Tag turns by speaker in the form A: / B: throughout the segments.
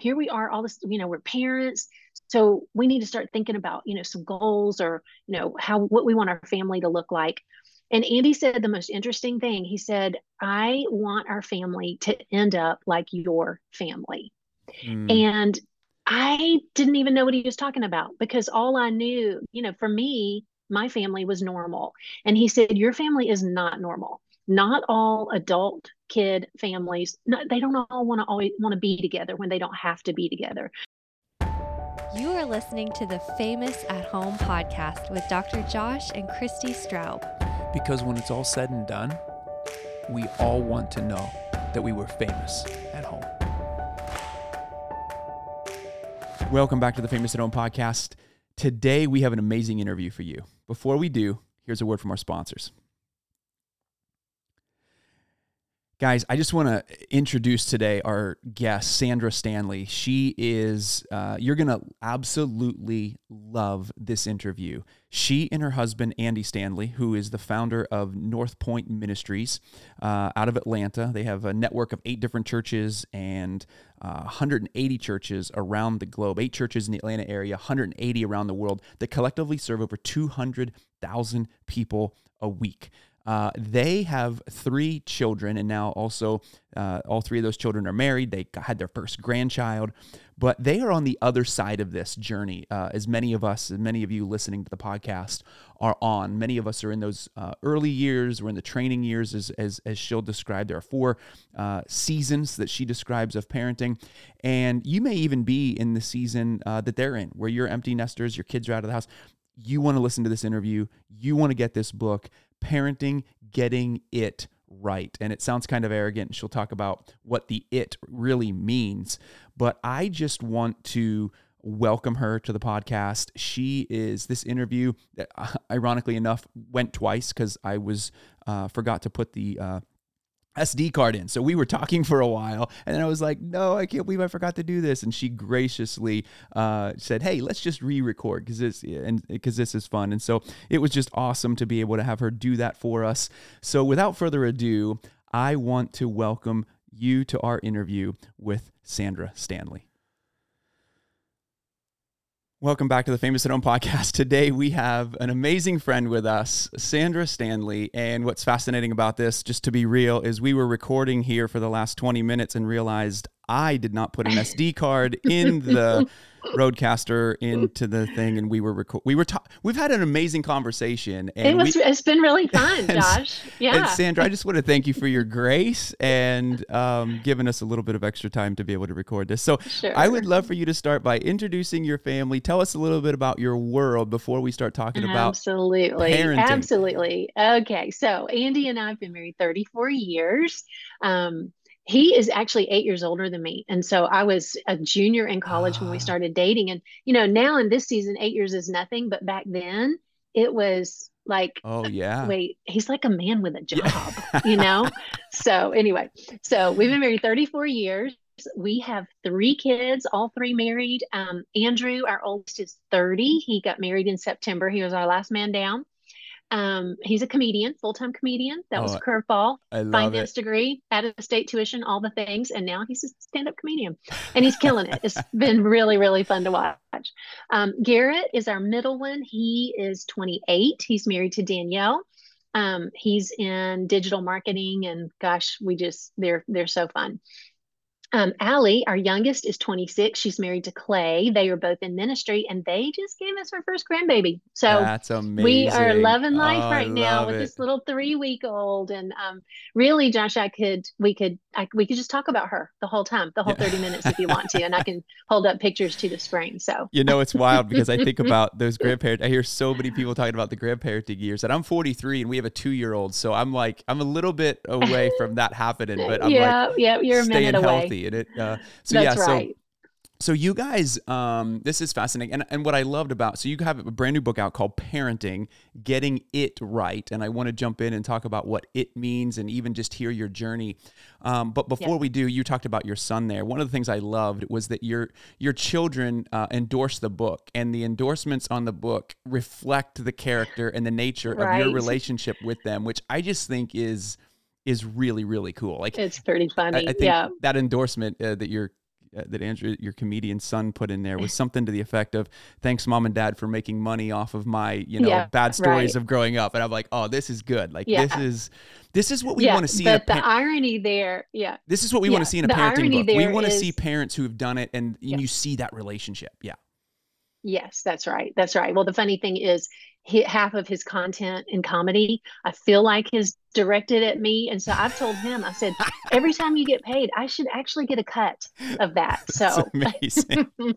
A: here we are, all this, you know, we're parents. So we need to start thinking about, you know, some goals or, you know, how, what we want our family to look like. And Andy said the most interesting thing. He said, I want our family to end up like your family. Mm. And I didn't even know what he was talking about because all I knew, you know, for me, my family was normal. And he said, Your family is not normal. Not all adult kid families, not, they don't all want to always want to be together when they don't have to be together.
B: You are listening to the Famous at Home podcast with Dr. Josh and Christy Straub.
C: Because when it's all said and done, we all want to know that we were famous at home. Welcome back to the Famous at Home podcast. Today we have an amazing interview for you. Before we do, here's a word from our sponsors. Guys, I just want to introduce today our guest, Sandra Stanley. She is, uh, you're going to absolutely love this interview. She and her husband, Andy Stanley, who is the founder of North Point Ministries uh, out of Atlanta, they have a network of eight different churches and uh, 180 churches around the globe, eight churches in the Atlanta area, 180 around the world that collectively serve over 200,000 people a week. Uh, they have three children, and now also uh, all three of those children are married. They had their first grandchild, but they are on the other side of this journey, uh, as many of us, as many of you listening to the podcast are on. Many of us are in those uh, early years, we're in the training years, as, as, as she'll describe. There are four uh, seasons that she describes of parenting, and you may even be in the season uh, that they're in, where you're empty nesters, your kids are out of the house. You want to listen to this interview, you want to get this book parenting getting it right. And it sounds kind of arrogant. She'll talk about what the it really means. But I just want to welcome her to the podcast. She is this interview, that, ironically enough, went twice because I was uh, forgot to put the uh, SD card in. So we were talking for a while, and then I was like, "No, I can't believe I forgot to do this." And she graciously uh, said, "Hey, let's just re-record because this and because this is fun." And so it was just awesome to be able to have her do that for us. So without further ado, I want to welcome you to our interview with Sandra Stanley. Welcome back to the Famous at Home podcast. Today we have an amazing friend with us, Sandra Stanley. And what's fascinating about this, just to be real, is we were recording here for the last 20 minutes and realized I did not put an SD card in the RODECaster into the thing, and we were reco- we were ta- we've had an amazing conversation. And
A: it was we, it's been really fun, Josh. Yeah.
C: And Sandra, I just want to thank you for your grace and um, giving us a little bit of extra time to be able to record this. So sure. I would love for you to start by introducing your family. Tell us a little bit about your world before we start talking about
A: absolutely, parenting. absolutely. Okay, so Andy and I have been married 34 years. Um, he is actually eight years older than me. And so I was a junior in college when we ah. started dating. And, you know, now in this season, eight years is nothing. But back then, it was like,
C: oh, yeah.
A: Wait, he's like a man with a job, yeah. you know? so, anyway, so we've been married 34 years. We have three kids, all three married. Um, Andrew, our oldest, is 30. He got married in September. He was our last man down. Um, he's a comedian, full time comedian. That oh, was a curveball. Finance it. degree, out of state tuition, all the things, and now he's a stand up comedian, and he's killing it. It's been really, really fun to watch. Um, Garrett is our middle one. He is 28. He's married to Danielle. Um, he's in digital marketing, and gosh, we just they're they're so fun. Um, Allie, our youngest, is 26. She's married to Clay. They are both in ministry, and they just gave us our first grandbaby. So
C: that's amazing.
A: We are loving life oh, right now with it. this little three week old. And um, really, Josh, I could we could I, we could just talk about her the whole time, the whole yeah. 30 minutes if you want to, and I can hold up pictures to the screen. So
C: you know, it's wild because I think about those grandparents. I hear so many people talking about the grandparenting years, and I'm 43, and we have a two year old. So I'm like, I'm a little bit away from that happening, but I'm
A: yeah,
C: like,
A: yeah, you're a minute
C: healthy. And it uh,
A: so That's yeah right.
C: so so you guys um, this is fascinating and, and what i loved about so you have a brand new book out called parenting getting it right and i want to jump in and talk about what it means and even just hear your journey um, but before we do you talked about your son there one of the things i loved was that your your children uh, endorsed the book and the endorsements on the book reflect the character and the nature right. of your relationship with them which i just think is is really really cool. Like
A: it's pretty funny.
C: I, I think
A: yeah,
C: that endorsement uh, that your uh, that Andrew, your comedian son, put in there was something to the effect of "Thanks, mom and dad, for making money off of my you know yeah, bad stories right. of growing up." And I'm like, "Oh, this is good. Like yeah. this is this is what we yeah, want to see."
A: But the par- irony there, yeah,
C: this is what we want to see in a parenting book. We want to see parents who have done it, and, and you see that relationship. Yeah.
A: Yes, that's right. That's right. Well, the funny thing is, he, half of his content in comedy, I feel like is directed at me. And so I've told him, I said, every time you get paid, I should actually get a cut of that. So
C: amazing.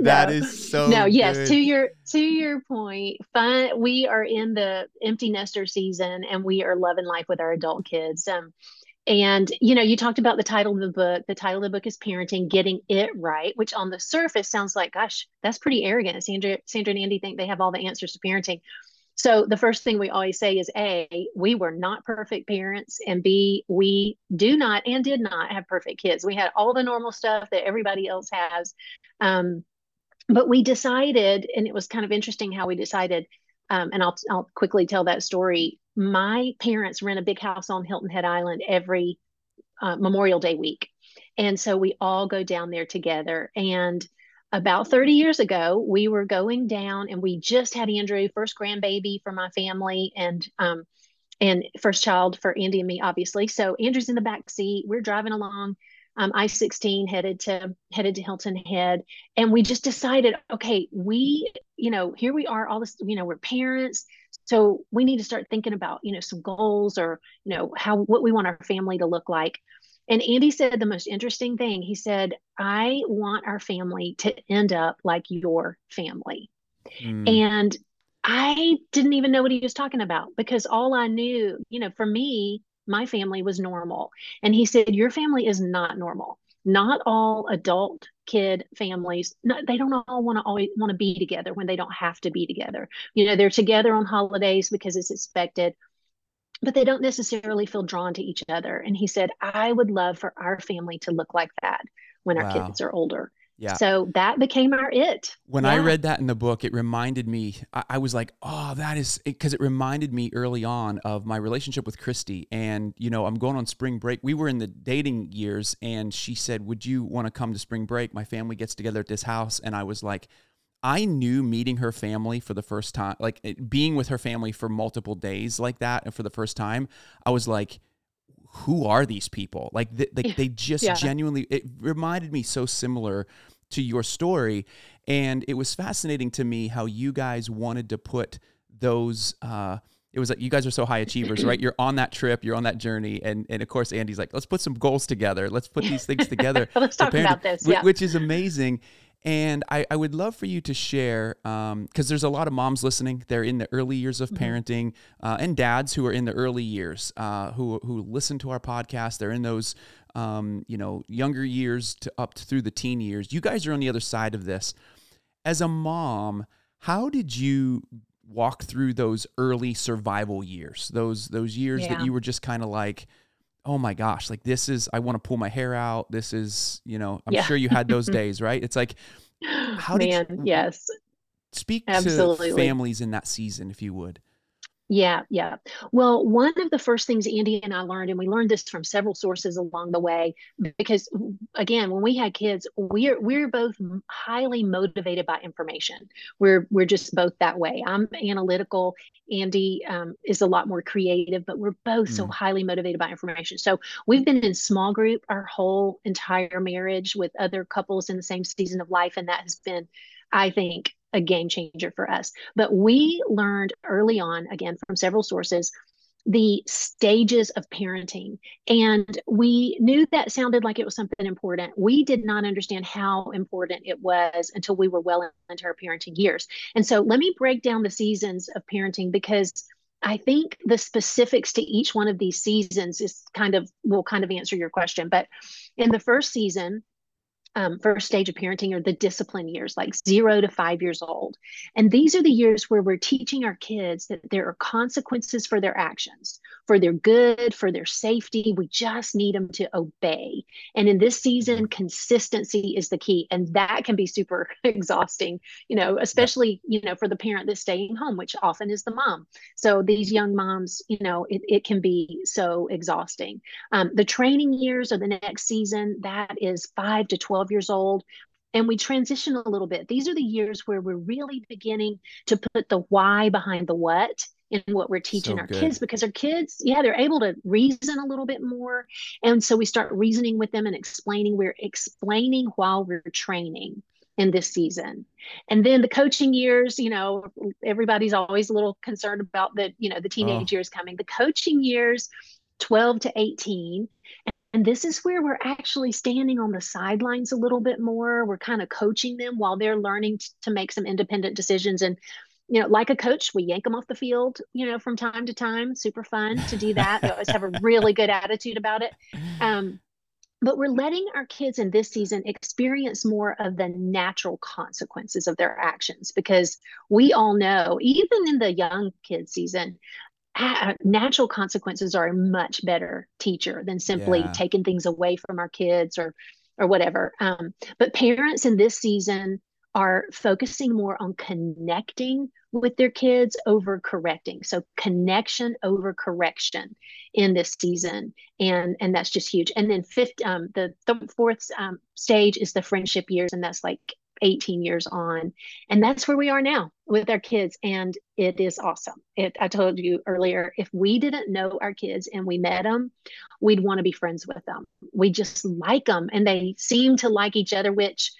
C: that no, is so
A: no, yes, to your to your point, fun we are in the empty nester season and we are loving life with our adult kids. Um and you know you talked about the title of the book the title of the book is parenting getting it right which on the surface sounds like gosh that's pretty arrogant. Sandra sandra and andy think they have all the answers to parenting. So the first thing we always say is a we were not perfect parents and b we do not and did not have perfect kids. We had all the normal stuff that everybody else has. Um, but we decided and it was kind of interesting how we decided um, and I'll, I'll quickly tell that story my parents rent a big house on Hilton Head Island every uh, Memorial Day week. And so we all go down there together. And about 30 years ago, we were going down and we just had Andrew, first grandbaby for my family and um, and first child for Andy and me, obviously. So Andrew's in the back seat. We're driving along um, I-16 headed to headed to Hilton Head. And we just decided, okay, we, you know, here we are, all this, you know, we're parents so we need to start thinking about, you know, some goals or, you know, how what we want our family to look like. And Andy said the most interesting thing. He said, I want our family to end up like your family. Mm. And I didn't even know what he was talking about because all I knew, you know, for me, my family was normal. And he said, Your family is not normal. Not all adult kid families they don't all want to always want to be together when they don't have to be together. You know they're together on holidays because it's expected but they don't necessarily feel drawn to each other. And he said i would love for our family to look like that when wow. our kids are older yeah. So that became our it.
C: When yeah. I read that in the book, it reminded me, I, I was like, oh, that is because it, it, reminded me early on of my relationship with Christy. And, you know, I'm going on spring break. We were in the dating years, and she said, Would you want to come to spring break? My family gets together at this house. And I was like, I knew meeting her family for the first time, like being with her family for multiple days like that. And for the first time, I was like, who are these people? Like they, they, they just yeah. genuinely, it reminded me so similar to your story. And it was fascinating to me how you guys wanted to put those, uh, it was like you guys are so high achievers, right? You're on that trip, you're on that journey, and and of course Andy's like, let's put some goals together, let's put these things together.
A: let's talk about this, yeah.
C: which is amazing. And I, I would love for you to share, because um, there's a lot of moms listening. They're in the early years of mm-hmm. parenting, uh, and dads who are in the early years, uh, who who listen to our podcast. They're in those, um, you know, younger years to up to through the teen years. You guys are on the other side of this. As a mom, how did you walk through those early survival years? Those those years yeah. that you were just kind of like, oh my gosh, like this is, I want to pull my hair out. This is, you know, I'm yeah. sure you had those days, right? It's like,
A: how Man, did you, yes.
C: Speak Absolutely. to families in that season, if you would.
A: Yeah, yeah. Well, one of the first things Andy and I learned, and we learned this from several sources along the way, because again, when we had kids, we're we're both highly motivated by information. We're we're just both that way. I'm analytical. Andy um, is a lot more creative, but we're both mm. so highly motivated by information. So we've been in small group our whole entire marriage with other couples in the same season of life, and that has been, I think, a game changer for us. But we learned early on, again, from several sources, the stages of parenting. And we knew that sounded like it was something important. We did not understand how important it was until we were well into our parenting years. And so let me break down the seasons of parenting because I think the specifics to each one of these seasons is kind of will kind of answer your question. But in the first season, um, first stage of parenting are the discipline years, like zero to five years old. And these are the years where we're teaching our kids that there are consequences for their actions, for their good, for their safety. We just need them to obey. And in this season, consistency is the key. And that can be super exhausting, you know, especially, you know, for the parent that's staying home, which often is the mom. So these young moms, you know, it, it can be so exhausting. Um, the training years or the next season, that is five to 12 12 years old and we transition a little bit. These are the years where we're really beginning to put the why behind the what in what we're teaching so our good. kids because our kids, yeah, they're able to reason a little bit more. And so we start reasoning with them and explaining. We're explaining while we're training in this season. And then the coaching years, you know, everybody's always a little concerned about the, you know, the oh. teenage oh. years coming. The coaching years, 12 to 18. And this is where we're actually standing on the sidelines a little bit more. We're kind of coaching them while they're learning t- to make some independent decisions. And, you know, like a coach, we yank them off the field, you know, from time to time. Super fun to do that. they always have a really good attitude about it. Um, but we're letting our kids in this season experience more of the natural consequences of their actions because we all know, even in the young kids season, natural consequences are a much better teacher than simply yeah. taking things away from our kids or or whatever. Um, but parents in this season are focusing more on connecting with their kids over correcting. So connection over correction in this season, and and that's just huge. And then fifth, um, the, the fourth um, stage is the friendship years, and that's like 18 years on. And that's where we are now with our kids. And it is awesome. It, I told you earlier, if we didn't know our kids and we met them, we'd want to be friends with them. We just like them and they seem to like each other, which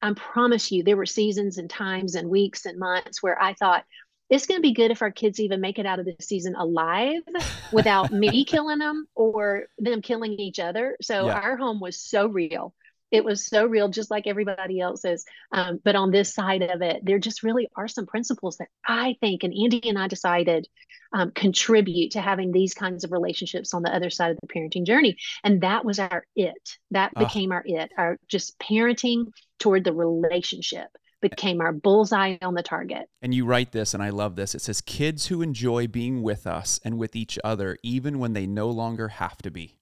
A: I promise you, there were seasons and times and weeks and months where I thought, it's going to be good if our kids even make it out of this season alive without me killing them or them killing each other. So yeah. our home was so real it was so real, just like everybody else's. Um, but on this side of it, there just really are some principles that I think, and Andy and I decided um, contribute to having these kinds of relationships on the other side of the parenting journey. And that was our it. That ah. became our it. Our just parenting toward the relationship became our bullseye on the target.
C: And you write this, and I love this. It says, Kids who enjoy being with us and with each other, even when they no longer have to be.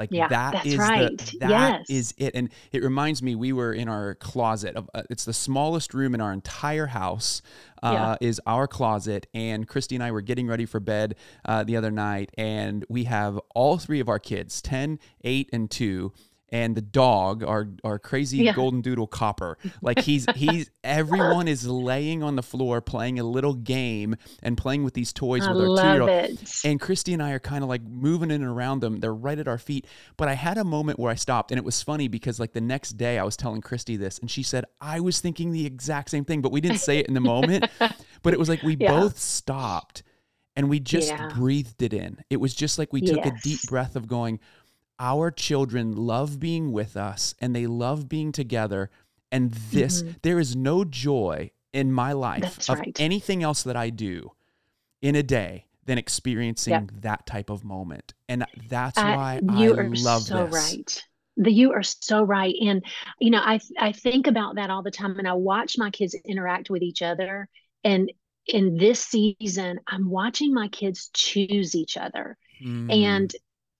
C: Like yeah, that is right. the, that yes. is it. And it reminds me, we were in our closet. Of, uh, it's the smallest room in our entire house. Uh, yeah. Is our closet, and Christy and I were getting ready for bed uh, the other night, and we have all three of our kids, 10, 8, and 2 and the dog, our our crazy yeah. golden doodle copper, like he's he's everyone is laying on the floor playing a little game and playing with these toys I with our two year old. And Christy and I are kind of like moving in and around them. They're right at our feet. But I had a moment where I stopped, and it was funny because like the next day I was telling Christy this, and she said I was thinking the exact same thing, but we didn't say it in the moment. but it was like we yeah. both stopped and we just yeah. breathed it in. It was just like we took yes. a deep breath of going our children love being with us and they love being together. And this, mm-hmm. there is no joy in my life That's of right. anything else that I do in a day than experiencing yep. that type of moment. And that's uh, why you I are love so
A: this. right. The, you are so right. And, you know, I, I think about that all the time and I watch my kids interact with each other. And in this season, I'm watching my kids choose each other. Mm. And,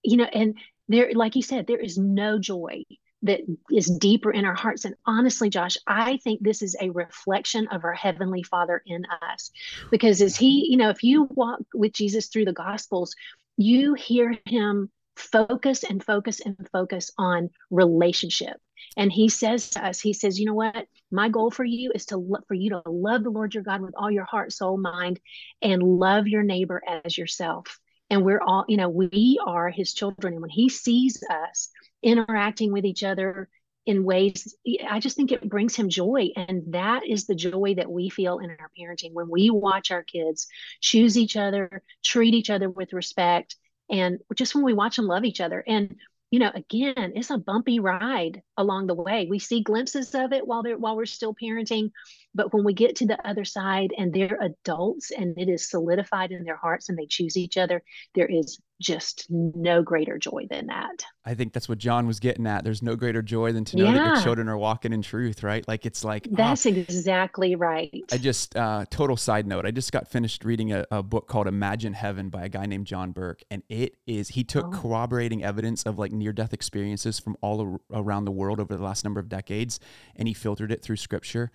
A: you know, and there like you said there is no joy that is deeper in our hearts. And honestly josh i think this is a reflection of our heavenly father in us. Because as he you know if you walk with jesus through the gospels you hear him focus and focus and focus on relationship. And he says to us he says you know what? My goal for you is to lo- for you to love the lord your god with all your heart soul mind and love your neighbor as yourself and we're all you know we are his children. And when he sees us interacting with each other in ways i just think it brings him joy. And that is the joy that we feel in our parenting. When we watch our kids choose each other treat each other with respect and just when we watch them love each other. And you know again it's a bumpy ride along the way we see glimpses of it while they're while we're still parenting but when we get to the other side and they're adults and it is solidified in their hearts and they choose each other, there is just no greater joy than that.
C: I think that's what John was getting at. There's no greater joy than to know yeah. that your children are walking in truth, right? Like it's like
A: ah. that's oh. exactly right.
C: I just uh, total side note. I just got finished reading a, a, book called Imagine Heaven by a guy named John Burke, and it is he took oh. corroborating evidence of like near death experiences from all around the world over the last number of decades, and he filtered it through Scripture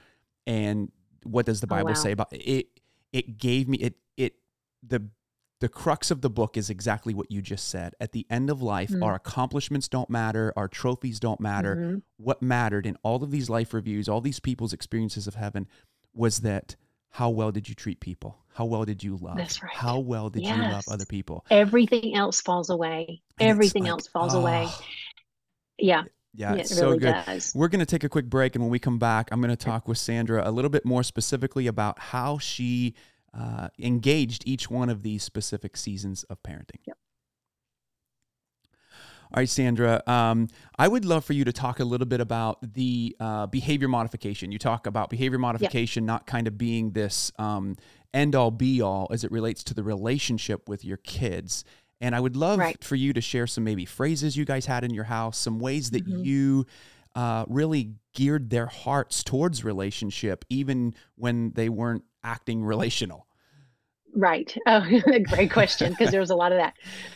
C: and what does the oh, Bible oh, wow. say about it? It gave me it it the the crux of the book is exactly what you just said. At the end of life,
A: Mm.
C: our accomplishments don't matter, our trophies don't matter.
A: Mhm.
C: What mattered in all of these life reviews, all these people's experiences of heaven, was that how well did you treat people? How well did you love?
A: That's right.
C: How well did you love other people?
A: Everything else falls away.
C: And
A: Everything
C: like,
A: else falls away.
C: oh,
A: Yeah,
C: Yeah,
A: it
C: it's
A: really
C: so good.
A: does.
C: We're going to take a quick break, and when we come back, I'm going to talk with Sandra a little bit more specifically about how she uh, engaged each one of these specific seasons of parenting.
A: Yep.
C: All right, Sandra. Um, I would love for you to talk a little bit about the uh, behavior modification. You talk about behavior modification not kind of being this um, end all be all as it relates to the relationship with your kids. And I would love
A: Right.
C: for you to share some maybe phrases you guys had in your house, some ways that
A: Mhm.
C: you uh, really geared their hearts towards relationship, even when they weren't acting relational.
A: Right. Oh, great question because there was a lot of that.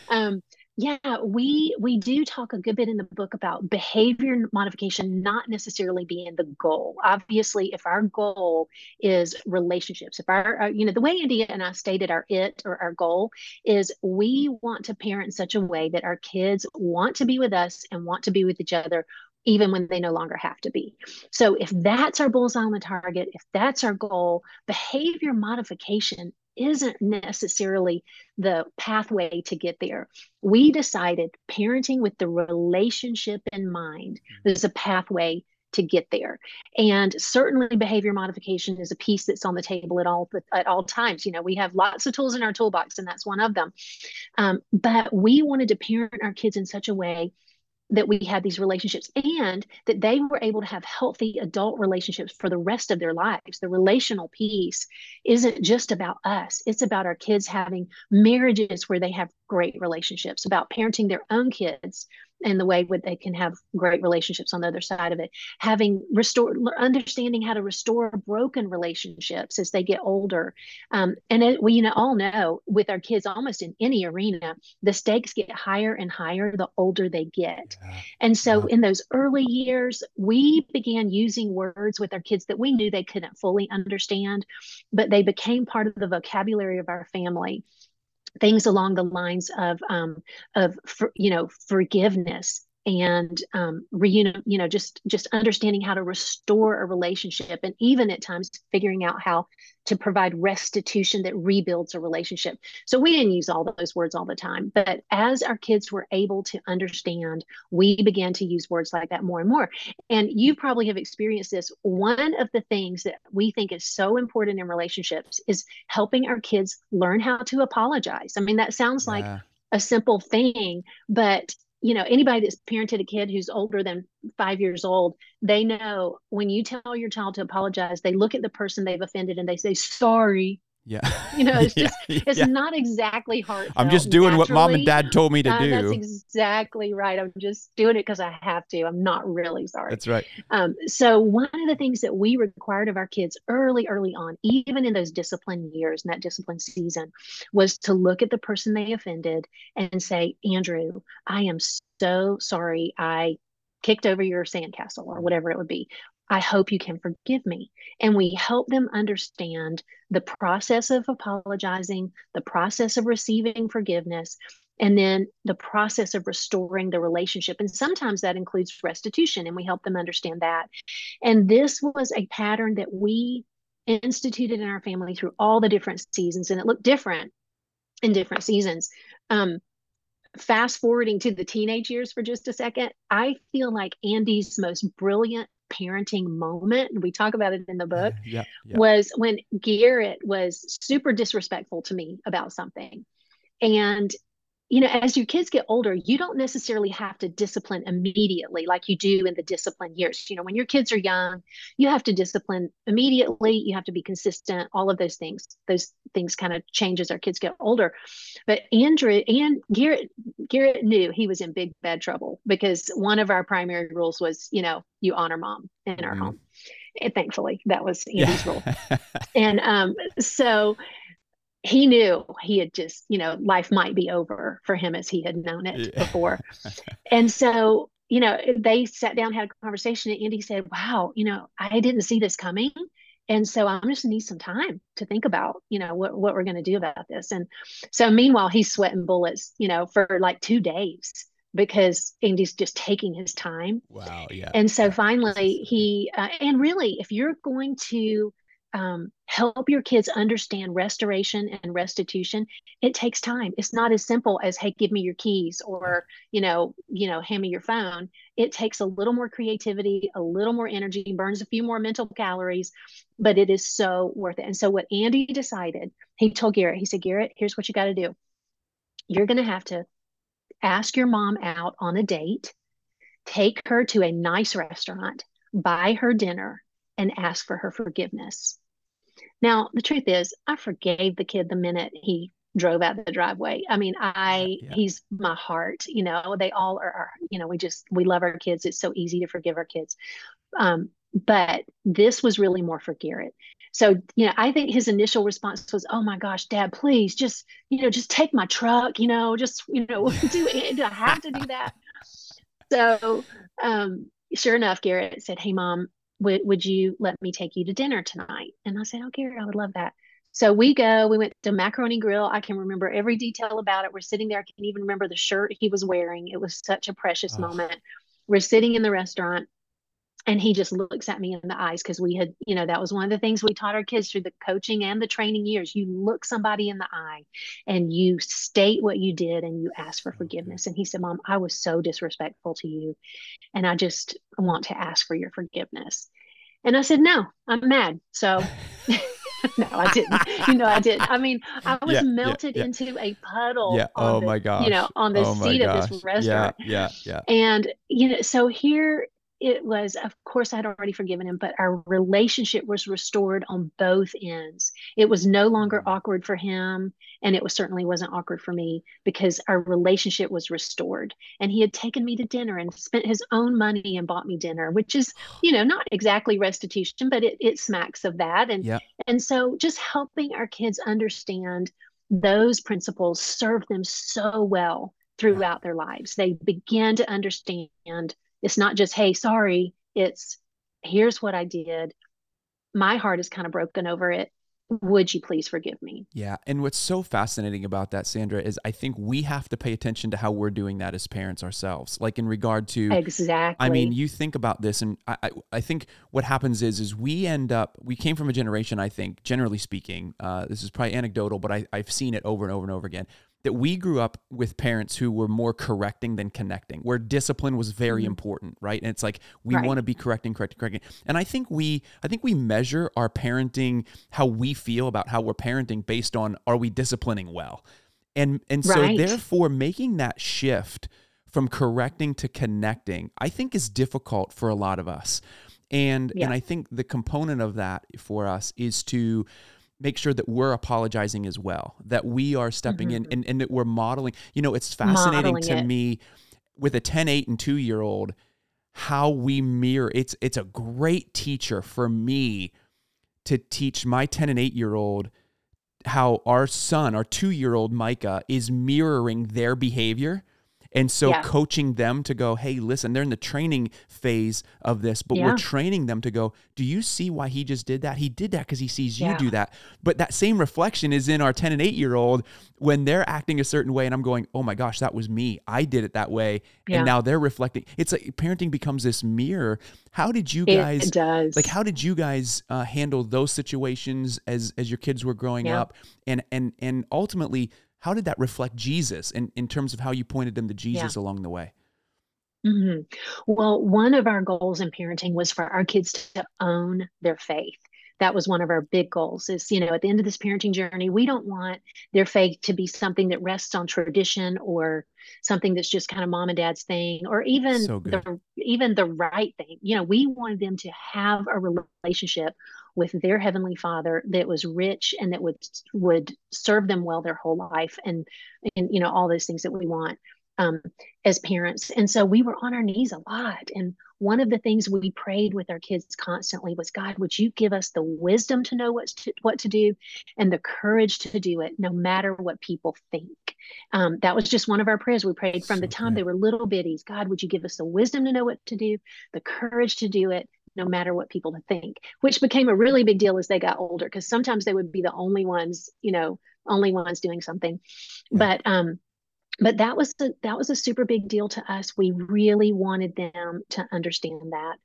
A: Um, yeah, we we do talk a good bit in the book about behavior modification not necessarily being the goal. Obviously, if our goal is relationships, if our, uh, you know, the way Andy and I stated our it or our goal is we want to parent in such a way that our kids want to be with us and want to be with each other even when they no longer have to be. So if that's our bullseye on the target, if that's our goal, behavior modification isn't necessarily the pathway to get there. We decided parenting with the relationship in mind is a pathway to get there. And certainly behavior modification is a piece that's on the table at all at all times. You know, we have lots of tools in our toolbox and that's one of them. Um, but we wanted to parent our kids in such a way that we had these relationships and that they were able to have healthy adult relationships for the rest of their lives. The relational piece isn't just about us, it's about our kids having marriages where they have great relationships, about parenting their own kids and the way that they can have great relationships on the other side of it. Having restored understanding how to restore broken relationships as they get older. Um, and it, we you know all know with our kids almost in any arena the stakes get higher and higher the older they get. And so
C: Yeah.
A: in those early years we began using words with our kids that we knew they couldn't fully understand but they became part of the vocabulary of our family things along the lines of um, of for, you know forgiveness and um, you know just just understanding how to restore a relationship and even at times figuring out how to provide restitution that rebuilds a relationship. So we didn't use all those words all the time but as our kids were able to understand we began to use words like that more and more. And you probably have experienced this. One of the things that we think is so important in relationships is helping our kids learn how to apologize. I mean that sounds like a simple thing but you know anybody that's parented a kid who's older than five years old they know when you tell your child to apologize they look at the person they've offended and they say sorry
C: Yeah.
A: You know, it's
C: Yeah,
A: just- it's
C: yeah.
A: not exactly heartfelt
C: I'm just doing what mom and dad told me to
A: Uh,
C: do.
A: that's exactly right i'm just doing it because i have to i'm not really sorry
C: That's right.
A: um, so one of the things that we required of our kids early, early on, even in those discipline years and that discipline season, was to look at the person they offended and say, Andrew, I am so sorry I kicked over your sandcastle or whatever it would be. I hope you can forgive me. And we help them understand the process of apologizing, the process of receiving forgiveness, and then the process of restoring the relationship. And sometimes that includes restitution, and we help them understand that. And this was a pattern that we instituted in our family through all the different seasons, and it looked different in different seasons. Um, fast forwarding to the teenage years for just a second, I feel like Andy's most brilliant parenting moment, and we talk about it in the book,
C: Yeah. Yeah.
A: was when Garrett was super disrespectful to me about something. And, you know, as your kids get older, you don't necessarily have to discipline immediately like you do in the discipline years. You know, when your kids are young, you have to discipline immediately, you have to be consistent, all of those things. Those things kind of change as our kids get older. But Andrew and Garrett Garrett knew he was in big bad trouble because one of our primary rules was, you know, you honor mom in our
C: Mhm.
A: home. And thankfully, that was Andy's rule. And um, so he knew he had just, you know, life might be over for him as he had known it
C: Yeah.
A: before. And so, you know, they sat down, had a conversation, and Andy said, Wow, you know, I didn't see this coming. and so I'm just need some time to think about, you know, what, what we're going to do about this. And so meanwhile, he's sweating bullets, you know, for like two days because Andy's just taking his time.
C: Wow. Yeah.
A: And so finally he, uh, and really, if you're going to um, help your kids understand restoration and restitution it takes time. It's not as simple as hey give me your keys or you know you know hand me your phone. It takes a little more creativity a little more energy burns a few more mental calories but it is so worth it. And so what andy decided he told garrett he said garrett here's what you got to do. You're going to have to ask your mom out on a date take her to a nice restaurant buy her dinner and ask for her forgiveness now, the truth is, I forgave the kid the minute he drove out the driveway. I mean, I yeah. he's my heart. You know, they all are, are. You know, we just we love our kids. It's so easy to forgive our kids. Um, but this was really more for Garrett. So, you know, I think his initial response was, "Oh my gosh, Dad, please just, you know, just take my truck. You know, just, you know, do, do I have to do that?" So, um, sure enough, Garrett said, "Hey, Mom, would, would you let me take you to dinner tonight? And I said, oh, Gary, I would love that. So we go, we went to Macaroni Grill. I can remember every detail about it. We're sitting there. I can even remember the shirt he was wearing. It was such a precious oh. moment. We're sitting in the restaurant and he just looks at me in the eyes because we had, you know, that was one of the things we taught our kids through the coaching and the training years. You look somebody in the eye and you state what you did and you ask for forgiveness. And he said, Mom, I was so disrespectful to you. And I just want to ask for your forgiveness. And I said, No, I'm mad. So no, I didn't. you know, I didn't. I mean, I was yeah, melted yeah, yeah. into a puddle.
C: Yeah. Oh
A: the,
C: my god.
A: You know, on the oh seat of this restaurant.
C: Yeah. Yeah.
A: Yeah. And you know, so here it was of course i'd already forgiven him but our relationship was restored on both ends. It was no longer mm-hmm. awkward for him and it was certainly wasn't awkward for me because our relationship was restored. And he had taken me to dinner and spent his own money and bought me dinner which is you know not exactly restitution but it, it smacks of that. And yep. and so just helping our kids understand those principles serve them so well throughout their lives. They begin to understand it's not just, hey, sorry. It's here's what I did. My heart is kind of broken over it. Would you please forgive me?
C: Yeah. And what's so fascinating about that, Sandra, is I think we have to pay attention to how we're doing that as parents ourselves. Like in regard to
A: Exactly.
C: I mean, you think about this and I, I, I think what happens is is we end up we came from a generation, I think, generally speaking, uh, this is probably anecdotal, but I, I've seen it over and over and over again that we grew up with parents who were more correcting than connecting, where discipline was very mm-hmm. important, right? And it's like we right. want to be correcting, correcting, correcting. And I think we I think we measure our parenting how we feel about how we're parenting based on are we disciplining well? And and so right. therefore making that shift from correcting to connecting, I think is difficult for a lot of us. And yeah. and I think the component of that for us is to make sure that we're apologizing as well, that we are stepping mm-hmm. in and, and that we're modeling. You know, it's fascinating modeling to it. me with a 10, 8, and 2 year old how we mirror it's it's a great teacher for me to teach my 10 and 8 year old how our son our 2 year old Micah is mirroring their behavior and so yeah. coaching them to go, hey, listen, they're in the training phase of this, but yeah. we're training them to go, do you see why he just did that? He did that because he sees you yeah. do that. But that same reflection is in our 10 and 8 year old when they're acting a certain way. And I'm going, oh my gosh, that was me. I did it that way. And now they're reflecting. It's like parenting becomes this mirror. How did you guys,
A: it, does.
C: like, how did you guys uh, handle those situations as, as your kids were growing up? And, and, and ultimately, how did that reflect Jesus in, in terms of how you pointed them to Jesus yeah. along the way?
A: Mm-hmm. Well, one of our goals in parenting was for our kids to own their faith. That was one of our big goals is, you know, at the end of this parenting journey, we don't want their faith to be something that rests on tradition or something that's just kind of mom and dad's thing or even so the even the right thing. You know, we wanted them to have a relationship with their heavenly father that was rich and that would would serve them well their whole life and and you know all those things that we want um, as parents. And so we were on our knees a lot. And one of the things we prayed with our kids constantly was god would you give us the wisdom to know what to, what to do and the courage to do it no matter what people think? Um, that was just one of our prayers. We prayed from so the time good. they were little bitties god would you give us the wisdom to know what to do the courage to do it no matter what people think, which became a really big deal as they got older because sometimes they would be the only ones, you know, only ones doing something. Yeah. But um, but that was the that was a super big deal to us. We really wanted them to understand that.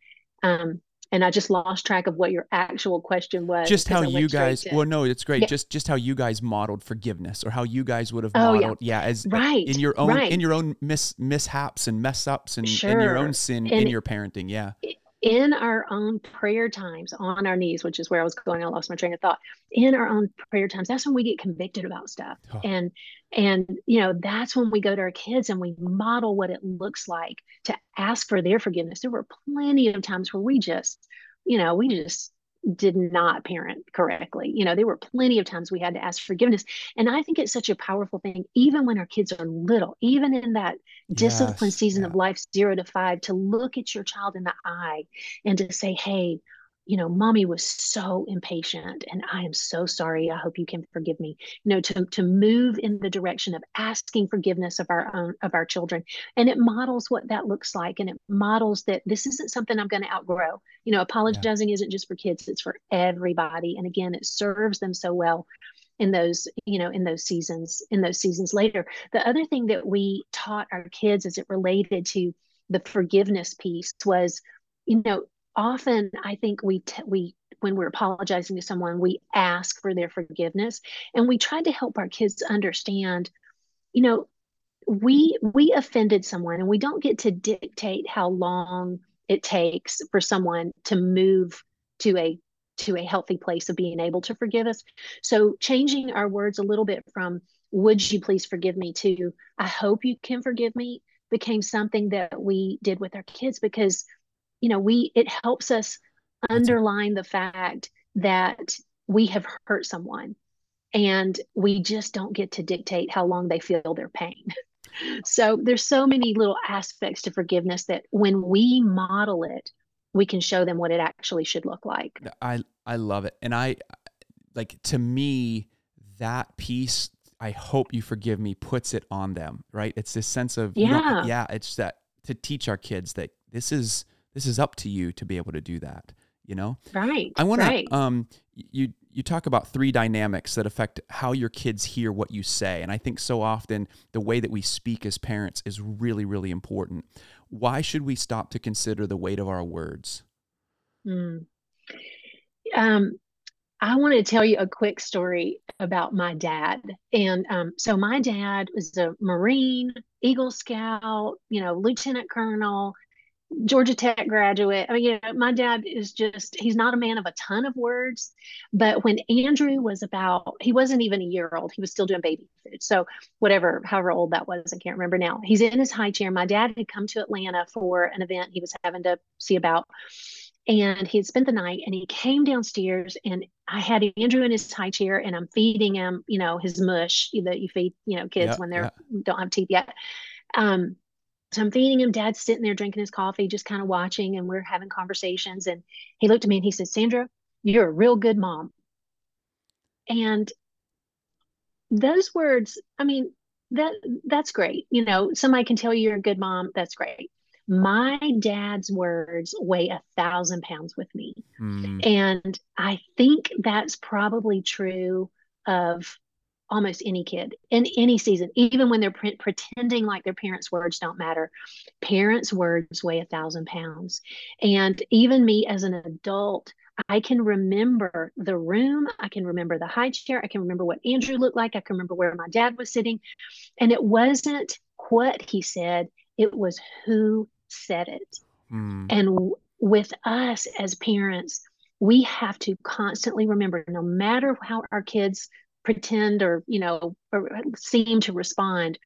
A: Um, and I just lost track of what your actual question was.
C: Just how you guys. To, well, no, it's great. Yeah. Just just how you guys modeled forgiveness, or how you guys would have modeled, oh, yeah. yeah, as right in your own right. in your own mis, mishaps and mess ups and sure. in your own sin and in your parenting. Yeah. It,
A: in our own prayer times on our knees, which is where I was going, I lost my train of thought. In our own prayer times, that's when we get convicted about stuff. Oh. And and you know, that's when we go to our kids and we model what it looks like to ask for their forgiveness. There were plenty of times where we just, you know, we just did not parent correctly. You know, there were plenty of times we had to ask forgiveness. And I think it's such a powerful thing, even when our kids are little, even in that discipline yes, season yeah. of life, zero to five, to look at your child in the eye and to say, hey, you know, mommy was so impatient and I am so sorry. I hope you can forgive me. You know, to, to move in the direction of asking forgiveness of our own, of our children. And it models what that looks like. And it models that this isn't something I'm going to outgrow. You know, apologizing yeah. isn't just for kids, it's for everybody. And again, it serves them so well in those you know in those seasons in those seasons later the other thing that we taught our kids as it related to the forgiveness piece was you know often I think we t- we when we're apologizing to someone, we ask for their forgiveness, and we try to help our kids understand, you know, we we offended someone, and we don't get to dictate how long it takes for someone to move to a to a healthy place of being able to forgive us. So changing our words a little bit from "Would you please forgive me?" to "I hope you can forgive me." became something that we did with our kids because you know we it helps us underline the fact that we have hurt someone and we just don't get to dictate how long they feel their pain. So there's so many little aspects to forgiveness that when we model it we can show them what it actually should look like.
C: I i love it. And i like to me that piece i hope you forgive me puts it on them right? It's this sense of
A: yeah.
C: yeah it's that to teach our kids that this is this is up to you to be able to do that you know
A: right
C: i want
A: right.
C: to um you you talk about three dynamics that affect how your kids hear what you say and i think so often the way that we speak as parents is really really important why should we stop to consider the weight of our words
A: mm. um I want to tell you a quick story about my dad. And um, so, my dad was a Marine, Eagle Scout, you know, Lieutenant Colonel. Georgia Tech graduate. I mean, you know, my dad is just, he's not a man of a ton of words. But when Andrew was about, he wasn't even a year old, he was still doing baby food. So, whatever, however old that was, I can't remember now. He's in his high chair. My dad had come to Atlanta for an event he was having to see about. And he had spent the night and he came downstairs and I had Andrew in his high chair and I'm feeding him, you know, his mush that you feed, you know, kids when they're don't have teeth yet. Um, so I'm feeding him. Dad's sitting there drinking his coffee, just kind of watching, and we're having conversations. And he looked at me and he said, Sandra, you're a real good mom. And those words, I mean, that that's great. You know, somebody can tell you you're a good mom. That's great. My dad's words weigh a thousand pounds with me. Mm. And I think that's probably true of almost any kid in any season, even when they're pre- pretending like their parents' words don't matter. Parents' words weigh a thousand pounds. And even me as an adult, I can remember the room. I can remember the high chair. I can remember what Andrew looked like. I can remember where my dad was sitting. And it wasn't what he said, it was who said it. Mm. And w- with us as parents, we have to constantly remember no matter how our kids pretend or you know or seem to respond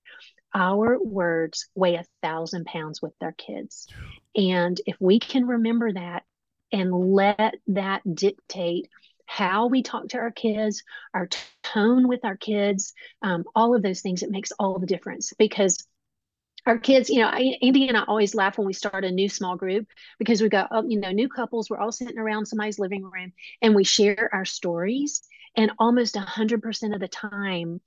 A: our words weigh a thousand pounds with their kids and if we can remember that and let that dictate how we talk to our kids our tone with our kids um, all of those things it makes all the difference because our kids, you know, Andy and I always laugh when we start a new small group because we got, oh, you know, new couples. We're all sitting around somebody's living room and we share our stories and almost 100% of the time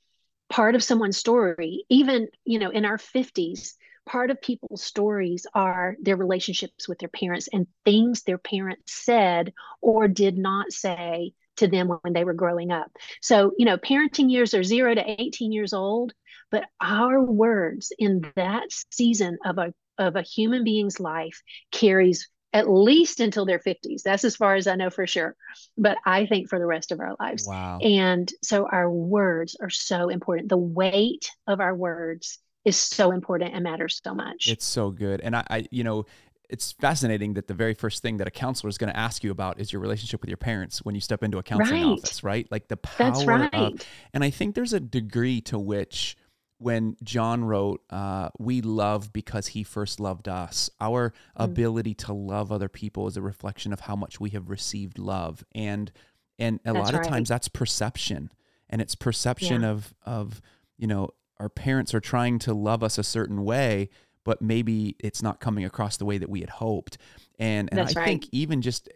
A: part of someone's story even you know in our 50s part of people's stories are their relationships with their parents and things their parents said or did not say to them when they were growing up. So, you know, parenting years are 0 to 18 years old, but our words in that season of a of a human being's life carries at least until their 50s. That's as far as I know for sure. But I think for the rest of our lives.
C: Wow.
A: And so our words are so important. The weight of our words is so important and matters so much.
C: It's so good. And I, I you know, it's fascinating that the very first thing that a counselor is going to ask you about is your relationship with your parents when you step into a counseling right. office, right? Like the power
A: That's right.
C: of, and I think there's a degree to which when John wrote, uh, We love because he first loved us. Our mm. ability to love other people is a reflection of how much we have received love. And and a that's lot of times that's perception. And it's perception yeah. of of, you know, our parents are trying to love us a certain way, but maybe it's not coming across the way that we had hoped. And and
A: that's
C: I
A: right.
C: think even just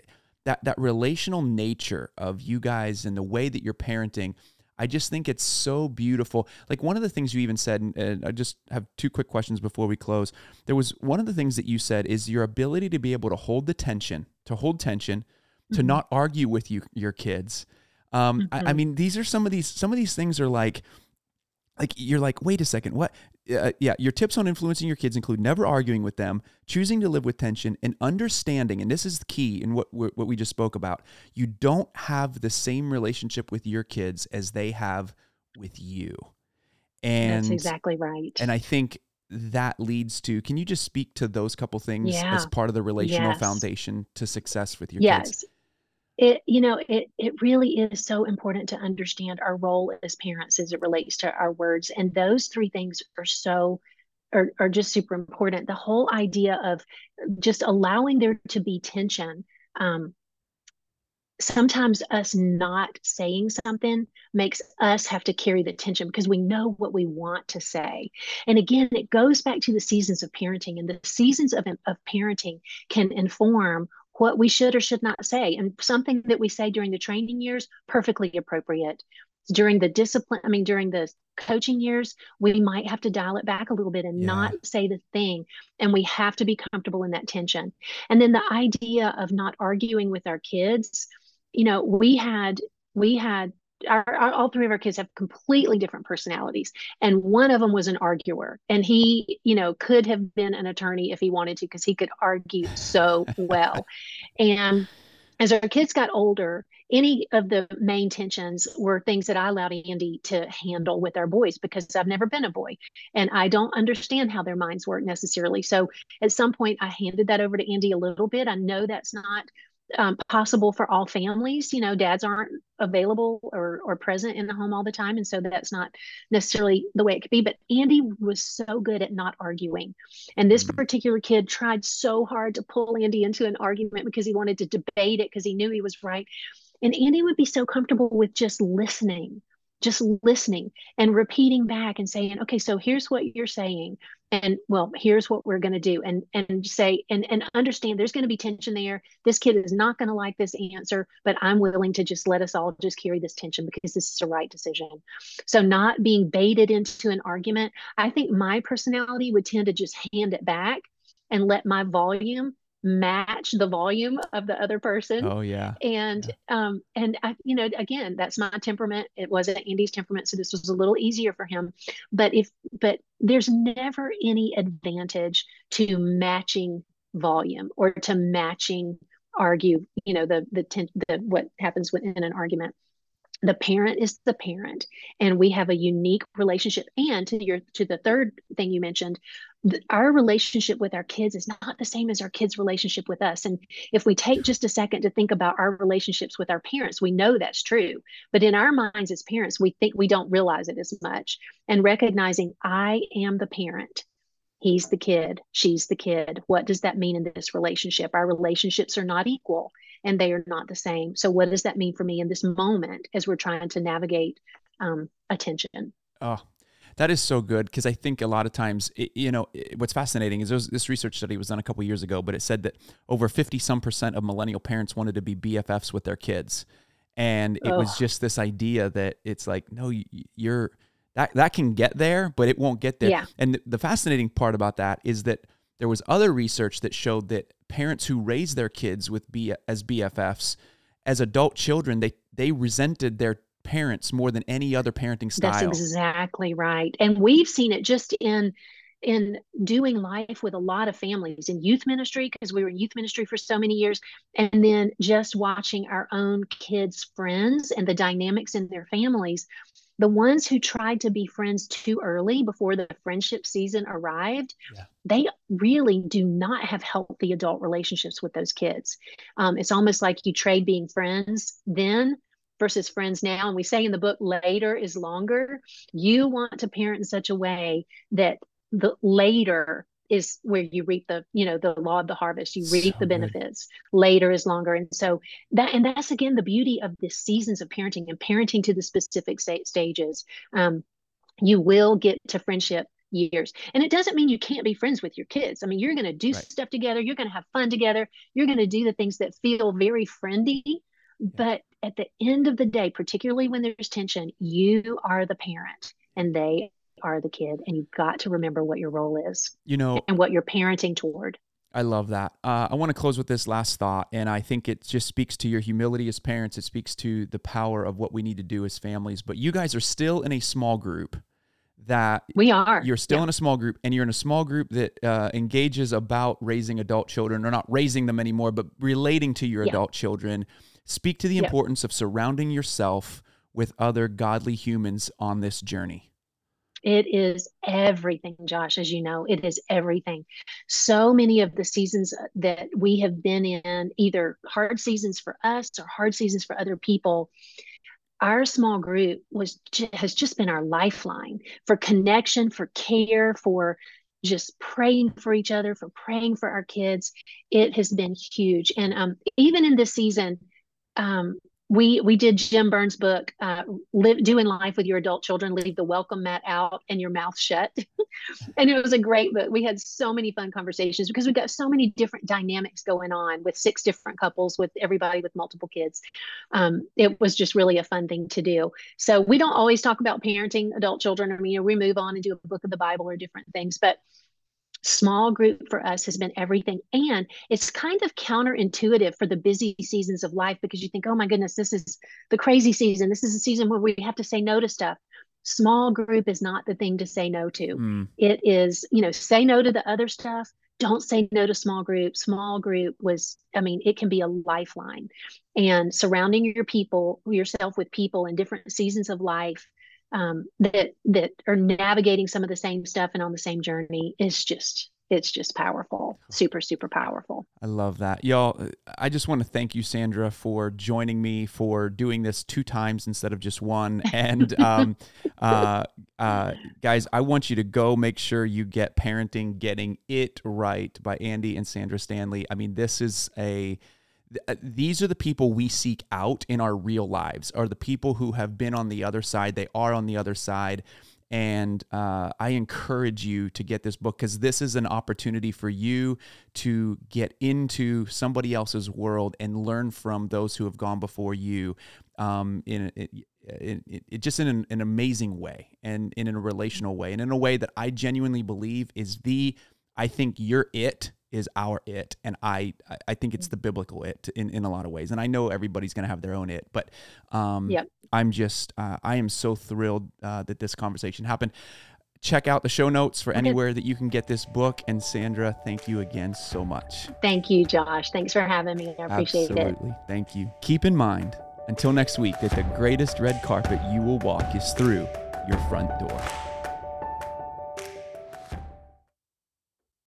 C: that that relational nature of you guys and the way that you're parenting I just think it's so beautiful. Like one of the things you even said, and I just have two quick questions before we close. There was one of the things that you said is your ability to be able to hold the tension, to hold tension, mm-hmm. to not argue with you your kids. Um, mm-hmm. I, I mm-hmm. mean, these are some of these. Some of these things are like like you're like wait a second what uh, yeah your tips on influencing your kids include never arguing with them choosing to live with tension and understanding and this is the key in what what we just spoke about you don't have the same relationship with your kids as they have with you and
A: that's exactly right
C: and i think that leads to can you just speak to those couple things yeah. as part of the relational
A: yes.
C: foundation to success with your
A: yes.
C: kids
A: it you know it it really is so important to understand our role as parents as it relates to our words and those three things are so are, are just super important the whole idea of just allowing there to be tension um, sometimes us not saying something makes us have to carry the tension because we know what we want to say. And again, it goes back to the seasons of parenting, and the seasons of, of parenting can inform what we should or should not say. And something that we say during the training years, perfectly appropriate. During the discipline, I mean, during the coaching years, we might have to dial it back a little bit and yeah. not say the thing. And we have to be comfortable in that tension. And then the idea of not arguing with our kids, you know, we had we had our, our, all three of our kids have completely different personalities. And one of them was an arguer. And he you know could have been an attorney if he wanted to because he could argue so well. And as our kids got older any of the main tensions were things that i allowed andy to handle with our boys because i've never been a boy and i don't understand how their minds work necessarily. So at some point i handed that over to andy a little bit. I know that's not um, possible for all families. You know, dads aren't available or, or present in the home all the time. And so that's not necessarily the way it could be. But Andy was so good at not arguing. And this mm-hmm. particular kid tried so hard to pull Andy into an argument because he wanted to debate it because he knew he was right. And Andy would be so comfortable with just listening just listening and repeating back and saying okay so here's what you're saying and well here's what we're going to do and and say and and understand there's going to be tension there. This kid is not going to like this answer but i'm willing to just let us all just carry this tension because this is the right decision. So not being baited into an argument i think my personality would tend to just hand it back and let my volume match the volume of the other person.
C: Oh yeah.
A: And
C: yeah.
A: um and I you know again that's my temperament. It wasn't Andy's temperament so this was a little easier for him. But if but there's never any advantage to matching volume or to matching argue, you know, the the, ten, the what happens within an argument the parent is the parent and we have a unique relationship and to your to the third thing you mentioned our relationship with our kids is not the same as our kids relationship with us and if we take just a second to think about our relationships with our parents we know that's true but in our minds as parents we think we don't realize it as much and recognizing i am the parent he's the kid she's the kid what does that mean in this relationship our relationships are not equal and they are not the same. So, what does that mean for me in this moment as we're trying to navigate um, attention?
C: Oh, that is so good because I think a lot of times, it, you know, it, what's fascinating is was, this research study was done a couple years ago, but it said that over 50 some percent of millennial parents wanted to be BFFs with their kids. And it was just this idea that it's like, no, you're that that can get there, but it won't get there.
A: Yeah.
C: And the, the fascinating part about that is that there was other research that showed that parents who raise their kids with B as BFFs as adult children, they they resented their parents more than any other parenting style.
A: That's exactly right. And we've seen it just in in doing life with a lot of families in youth ministry because we were in youth ministry for so many years and then just watching our own kids friends and the dynamics in their families the ones who tried to be friends too early before the friendship season arrived yeah. they really do not have healthy adult relationships with those kids um, it's almost like you trade being friends then versus friends now and we say in the book later is longer. You want to parent in such a way that the later is where you reap the you know the law of the harvest. You reap so the benefits. Good. later is longer. And so that and that's again the beauty of the seasons of parenting and parenting to the specific stages. Um, you will get to friendship years. And it doesn't mean you can't be friends with your kids. I mean you're going to do right. stuff together. You're going to have fun together. You're going to do the things that feel very friendly yeah. but at the end of the day particularly when there's tension you are the parent and they are the kid and you've got to remember what your role is
C: you know
A: and what you're parenting toward
C: I love that. Uh, I want to close with this last thought, and I think it just speaks to your humility as parents. It speaks to the power of what we need to do as families. But you guys are still in a small group. That
A: we are.
C: You're still yeah. in a small group, and you're in a small group that uh, engages about raising adult children, or not raising them anymore, but relating to your yeah. adult children. Speak to the importance of surrounding yourself with other godly humans on this journey.
A: It is everything, Josh, as you know, it is everything. So many of the seasons that we have been in, either hard seasons for us or hard seasons for other people, our small group was has just been our lifeline for connection, for care, for just praying for each other, for praying for our kids. It has been huge. And um, even in this season, um, we we did Jim Burns' book, uh, live doing life with your adult children. Leave the welcome mat out and your mouth shut, and it was a great book. We had so many fun conversations because we got so many different dynamics going on with six different couples with everybody with multiple kids. Um, it was just really a fun thing to do. So we don't always talk about parenting adult children. I mean, you know, we move on and do a book of the Bible or different things, but small group for us has been everything. And it's kind of counterintuitive for the busy seasons of life because you think oh my goodness this is the crazy season. This is a season where we have to say no to stuff. Small group is not the thing to say no to. Mm. it is you know say no to the other stuff. Don't say no to small group. Small group was i mean it can be a lifeline. And surrounding your people yourself with people in different seasons of life um, that that are navigating some of the same stuff and on the same journey is just it's just powerful super super powerful.
C: I love that. Y'all i just want to thank you sandra for joining me for doing this two times instead of just one. And um, uh, uh, guys i want you to go make sure you get parenting getting it right by andy and sandra stanley. I mean this is a uh, these are the people we seek out in our real lives are the people who have been on the other side. They are on the other side. And uh, i encourage you to get this book because this is an opportunity for you to get into somebody else's world and learn from those who have gone before you um, in, just in an, an amazing way and in a relational way and in a way that i genuinely believe is the i think you're it is our it and i i think it's the biblical it in, in a lot of ways and i know everybody's going to have their own it but um yep. i'm just uh, i am so thrilled uh, that this conversation happened. Check out the show notes for anywhere that you can get this book and sandra thank you again so much.
A: Thank you josh. Thanks for having me. I appreciate
C: Absolutely. it. Absolutely. thank you. Keep in mind until next week that the greatest red carpet you will walk is through your front door